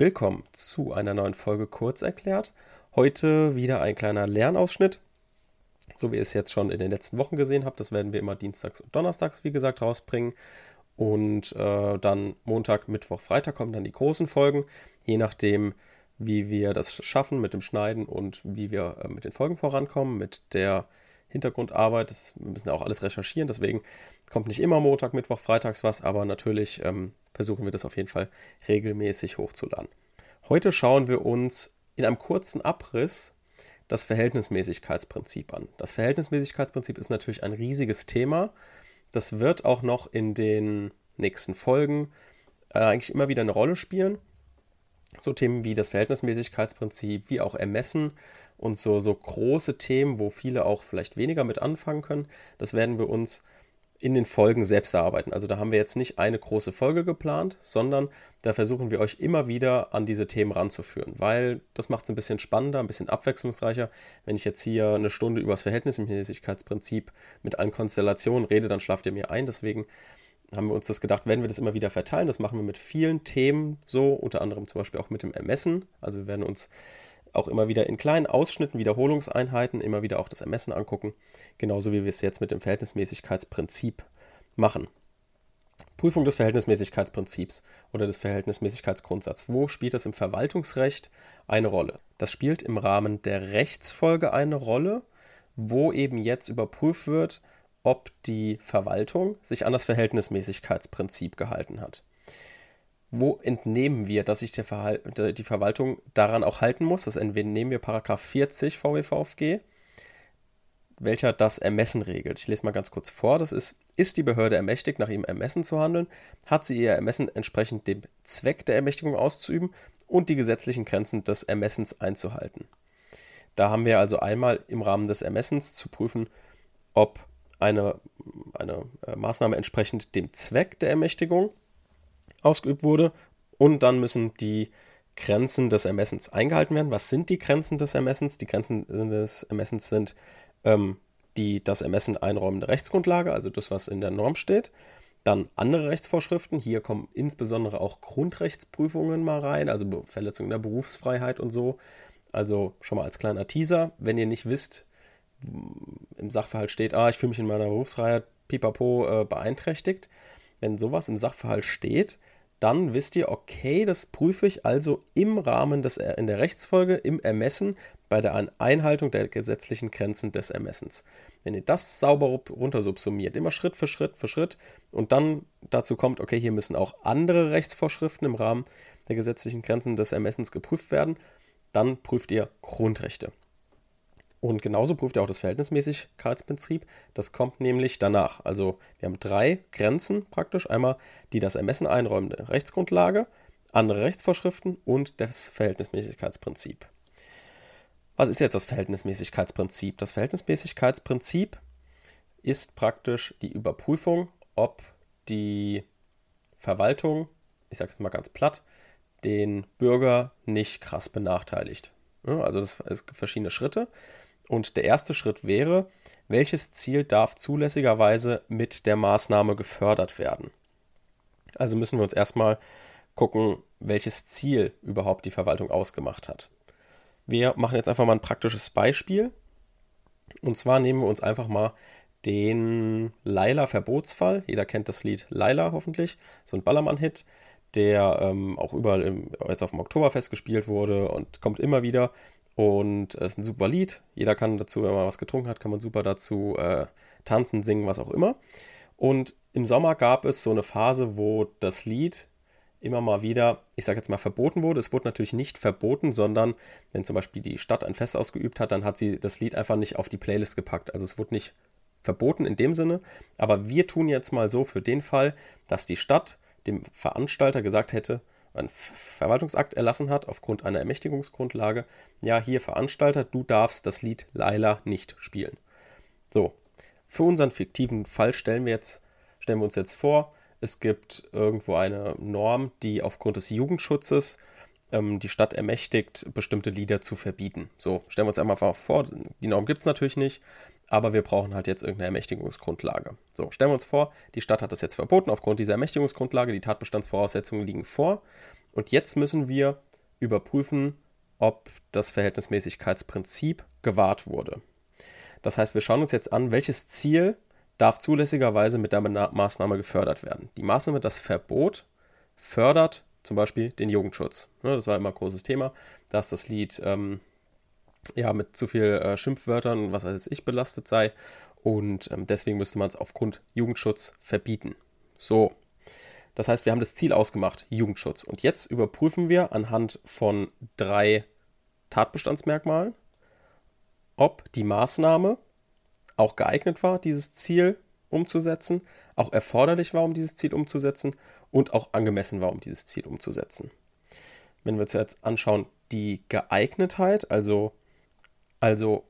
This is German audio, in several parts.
Willkommen zu einer neuen Folge Kurz erklärt. Heute wieder ein kleiner Lernausschnitt. So wie ihr es jetzt schon in den letzten Wochen gesehen habt, das werden wir immer dienstags und donnerstags, wie gesagt, rausbringen. Und äh, dann Montag, Mittwoch, Freitag kommen dann die großen Folgen, je nachdem, wie wir das schaffen mit dem Schneiden und wie wir äh, mit den Folgen vorankommen, mit der Hintergrundarbeit. Das, wir müssen ja auch alles recherchieren, deswegen kommt nicht immer Montag, Mittwoch, Freitags was, aber natürlich ähm, versuchen wir das auf jeden Fall regelmäßig hochzuladen. Heute schauen wir uns in einem kurzen Abriss das Verhältnismäßigkeitsprinzip an. Das Verhältnismäßigkeitsprinzip ist natürlich ein riesiges Thema. Das wird auch noch in den nächsten Folgen äh, eigentlich immer wieder eine Rolle spielen. So Themen wie das Verhältnismäßigkeitsprinzip, wie auch Ermessen und so, so große Themen, wo viele auch vielleicht weniger mit anfangen können, das werden wir uns in den Folgen selbst erarbeiten. Also da haben wir jetzt nicht eine große Folge geplant, sondern da versuchen wir euch immer wieder an diese Themen ranzuführen, weil das macht es ein bisschen spannender, ein bisschen abwechslungsreicher. Wenn ich jetzt hier eine Stunde über das Verhältnismäßigkeitsprinzip mit allen Konstellationen rede, dann schlaft ihr mir ein. Deswegen haben wir uns das gedacht, wenn wir das immer wieder verteilen, das machen wir mit vielen Themen so, unter anderem zum Beispiel auch mit dem Ermessen. Also wir werden uns auch immer wieder in kleinen Ausschnitten, Wiederholungseinheiten, immer wieder auch das Ermessen angucken, genauso wie wir es jetzt mit dem Verhältnismäßigkeitsprinzip machen. Prüfung des Verhältnismäßigkeitsprinzips oder des Verhältnismäßigkeitsgrundsatzes. Wo spielt das im Verwaltungsrecht eine Rolle? Das spielt im Rahmen der Rechtsfolge eine Rolle, wo eben jetzt überprüft wird, ob die Verwaltung sich an das Verhältnismäßigkeitsprinzip gehalten hat wo entnehmen wir, dass sich die Verwaltung daran auch halten muss? Das entnehmen wir Paragraph 40 VWVFG, welcher das Ermessen regelt. Ich lese mal ganz kurz vor. Das ist, ist die Behörde ermächtigt, nach ihrem Ermessen zu handeln? Hat sie ihr Ermessen entsprechend dem Zweck der Ermächtigung auszuüben und die gesetzlichen Grenzen des Ermessens einzuhalten? Da haben wir also einmal im Rahmen des Ermessens zu prüfen, ob eine, eine äh, Maßnahme entsprechend dem Zweck der Ermächtigung ausgeübt wurde. Und dann müssen die Grenzen des Ermessens eingehalten werden. Was sind die Grenzen des Ermessens? Die Grenzen des Ermessens sind ähm, die das Ermessen einräumende Rechtsgrundlage, also das, was in der Norm steht. Dann andere Rechtsvorschriften. Hier kommen insbesondere auch Grundrechtsprüfungen mal rein, also Verletzung der Berufsfreiheit und so. Also schon mal als kleiner Teaser, wenn ihr nicht wisst, im Sachverhalt steht, ah, ich fühle mich in meiner Berufsfreiheit pipapo äh, beeinträchtigt. Wenn sowas im Sachverhalt steht, dann wisst ihr, okay, das prüfe ich also im Rahmen des in der Rechtsfolge, im Ermessen, bei der Einhaltung der gesetzlichen Grenzen des Ermessens. Wenn ihr das sauber runtersubsumiert, immer Schritt für Schritt für Schritt und dann dazu kommt, okay, hier müssen auch andere Rechtsvorschriften im Rahmen der gesetzlichen Grenzen des Ermessens geprüft werden, dann prüft ihr Grundrechte. Und genauso prüft er auch das Verhältnismäßigkeitsprinzip. Das kommt nämlich danach. Also wir haben drei Grenzen praktisch. Einmal die das Ermessen einräumende Rechtsgrundlage, andere Rechtsvorschriften und das Verhältnismäßigkeitsprinzip. Was ist jetzt das Verhältnismäßigkeitsprinzip? Das Verhältnismäßigkeitsprinzip ist praktisch die Überprüfung, ob die Verwaltung, ich sage es mal ganz platt, den Bürger nicht krass benachteiligt. Also das, es gibt verschiedene Schritte. Und der erste Schritt wäre, welches Ziel darf zulässigerweise mit der Maßnahme gefördert werden? Also müssen wir uns erstmal gucken, welches Ziel überhaupt die Verwaltung ausgemacht hat. Wir machen jetzt einfach mal ein praktisches Beispiel. Und zwar nehmen wir uns einfach mal den Laila-Verbotsfall. Jeder kennt das Lied Laila hoffentlich. So ein Ballermann-Hit, der ähm, auch überall im, jetzt auf dem Oktoberfest gespielt wurde und kommt immer wieder. Und es ist ein super Lied. Jeder kann dazu, wenn man was getrunken hat, kann man super dazu äh, tanzen, singen, was auch immer. Und im Sommer gab es so eine Phase, wo das Lied immer mal wieder, ich sage jetzt mal, verboten wurde. Es wurde natürlich nicht verboten, sondern wenn zum Beispiel die Stadt ein Fest ausgeübt hat, dann hat sie das Lied einfach nicht auf die Playlist gepackt. Also es wurde nicht verboten in dem Sinne. Aber wir tun jetzt mal so für den Fall, dass die Stadt dem Veranstalter gesagt hätte, einen Verwaltungsakt erlassen hat aufgrund einer Ermächtigungsgrundlage, ja, hier Veranstalter, du darfst das Lied Laila nicht spielen. So, für unseren fiktiven Fall stellen wir, jetzt, stellen wir uns jetzt vor, es gibt irgendwo eine Norm, die aufgrund des Jugendschutzes die Stadt ermächtigt, bestimmte Lieder zu verbieten. So, stellen wir uns einmal vor, die Norm gibt es natürlich nicht, aber wir brauchen halt jetzt irgendeine Ermächtigungsgrundlage. So, stellen wir uns vor, die Stadt hat das jetzt verboten aufgrund dieser Ermächtigungsgrundlage, die Tatbestandsvoraussetzungen liegen vor und jetzt müssen wir überprüfen, ob das Verhältnismäßigkeitsprinzip gewahrt wurde. Das heißt, wir schauen uns jetzt an, welches Ziel darf zulässigerweise mit der Maßnahme gefördert werden. Die Maßnahme, das Verbot, fördert zum Beispiel den Jugendschutz. Das war immer ein großes Thema, dass das Lied ähm, ja, mit zu viel äh, Schimpfwörtern, was als ich belastet sei. Und ähm, deswegen müsste man es aufgrund Jugendschutz verbieten. So. Das heißt, wir haben das Ziel ausgemacht, Jugendschutz. Und jetzt überprüfen wir anhand von drei Tatbestandsmerkmalen, ob die Maßnahme auch geeignet war, dieses Ziel umzusetzen, auch erforderlich war, um dieses Ziel umzusetzen und auch angemessen war, um dieses Ziel umzusetzen. Wenn wir uns jetzt anschauen, die Geeignetheit, also, also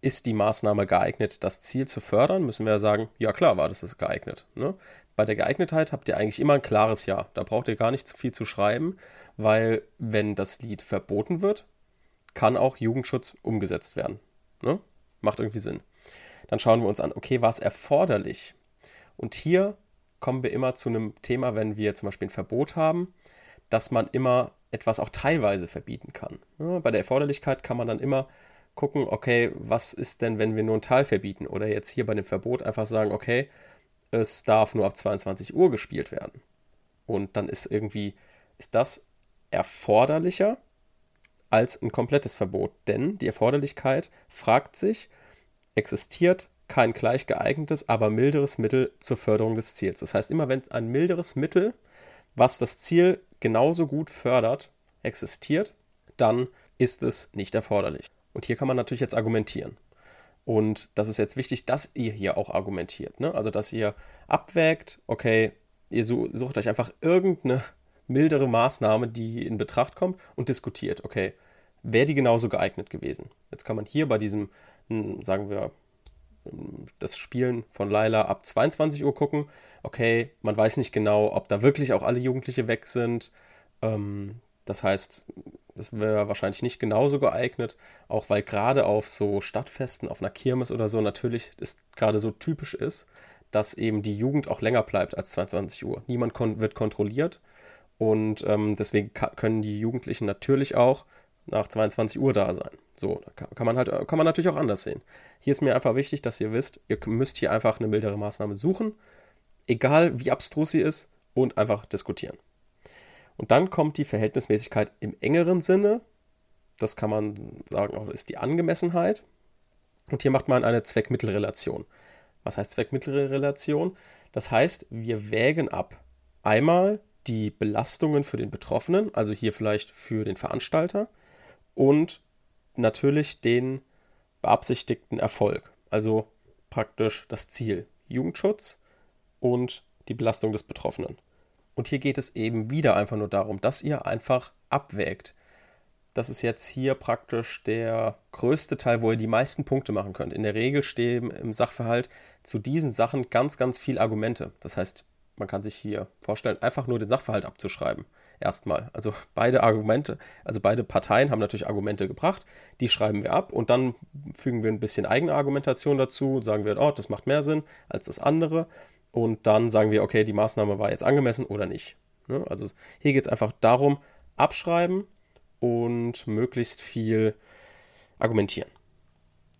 ist die Maßnahme geeignet, das Ziel zu fördern, müssen wir ja sagen, ja klar, war das ist geeignet. Ne? Bei der Geeignetheit habt ihr eigentlich immer ein klares Ja. Da braucht ihr gar nicht zu viel zu schreiben, weil wenn das Lied verboten wird, kann auch Jugendschutz umgesetzt werden. Ne? Macht irgendwie Sinn. Dann schauen wir uns an, okay, war es erforderlich? Und hier kommen wir immer zu einem Thema, wenn wir zum Beispiel ein Verbot haben, dass man immer etwas auch teilweise verbieten kann. Ja, bei der Erforderlichkeit kann man dann immer gucken, okay, was ist denn, wenn wir nur einen Teil verbieten? Oder jetzt hier bei dem Verbot einfach sagen, okay, es darf nur ab 22 Uhr gespielt werden. Und dann ist irgendwie, ist das erforderlicher als ein komplettes Verbot. Denn die Erforderlichkeit fragt sich, existiert kein gleich geeignetes, aber milderes Mittel zur Förderung des Ziels. Das heißt, immer wenn ein milderes Mittel, was das Ziel genauso gut fördert, existiert, dann ist es nicht erforderlich. Und hier kann man natürlich jetzt argumentieren. Und das ist jetzt wichtig, dass ihr hier auch argumentiert. Ne? Also, dass ihr abwägt, okay, ihr sucht euch einfach irgendeine mildere Maßnahme, die in Betracht kommt und diskutiert, okay, wäre die genauso geeignet gewesen. Jetzt kann man hier bei diesem, hm, sagen wir, das Spielen von Laila ab 22 Uhr gucken. Okay, man weiß nicht genau, ob da wirklich auch alle Jugendliche weg sind. Ähm, das heißt, es wäre wahrscheinlich nicht genauso geeignet, auch weil gerade auf so Stadtfesten, auf einer Kirmes oder so natürlich es gerade so typisch ist, dass eben die Jugend auch länger bleibt als 22 Uhr. Niemand kon wird kontrolliert und ähm, deswegen können die Jugendlichen natürlich auch nach 22 Uhr da sein. So, kann man halt, kann man natürlich auch anders sehen. Hier ist mir einfach wichtig, dass ihr wisst, ihr müsst hier einfach eine mildere Maßnahme suchen, egal wie abstrus sie ist, und einfach diskutieren. Und dann kommt die Verhältnismäßigkeit im engeren Sinne. Das kann man sagen, auch ist die Angemessenheit. Und hier macht man eine Zweckmittelrelation. Was heißt Zweckmittelrelation? Das heißt, wir wägen ab einmal die Belastungen für den Betroffenen, also hier vielleicht für den Veranstalter, und natürlich den beabsichtigten Erfolg, also praktisch das Ziel Jugendschutz und die Belastung des Betroffenen. Und hier geht es eben wieder einfach nur darum, dass ihr einfach abwägt. Das ist jetzt hier praktisch der größte Teil, wo ihr die meisten Punkte machen könnt. In der Regel stehen im Sachverhalt zu diesen Sachen ganz, ganz viele Argumente. Das heißt, man kann sich hier vorstellen, einfach nur den Sachverhalt abzuschreiben erstmal. Also beide Argumente, also beide Parteien haben natürlich Argumente gebracht, die schreiben wir ab und dann fügen wir ein bisschen eigene Argumentation dazu, sagen wir, oh, das macht mehr Sinn als das andere und dann sagen wir, okay, die Maßnahme war jetzt angemessen oder nicht. Ne? Also hier geht es einfach darum, abschreiben und möglichst viel argumentieren.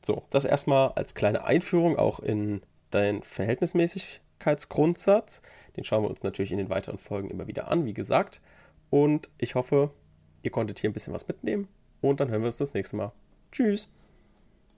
So, das erstmal als kleine Einführung auch in deinen Verhältnismäßigkeitsgrundsatz. Den schauen wir uns natürlich in den weiteren Folgen immer wieder an, wie gesagt. Und ich hoffe, ihr konntet hier ein bisschen was mitnehmen. Und dann hören wir uns das nächste Mal. Tschüss.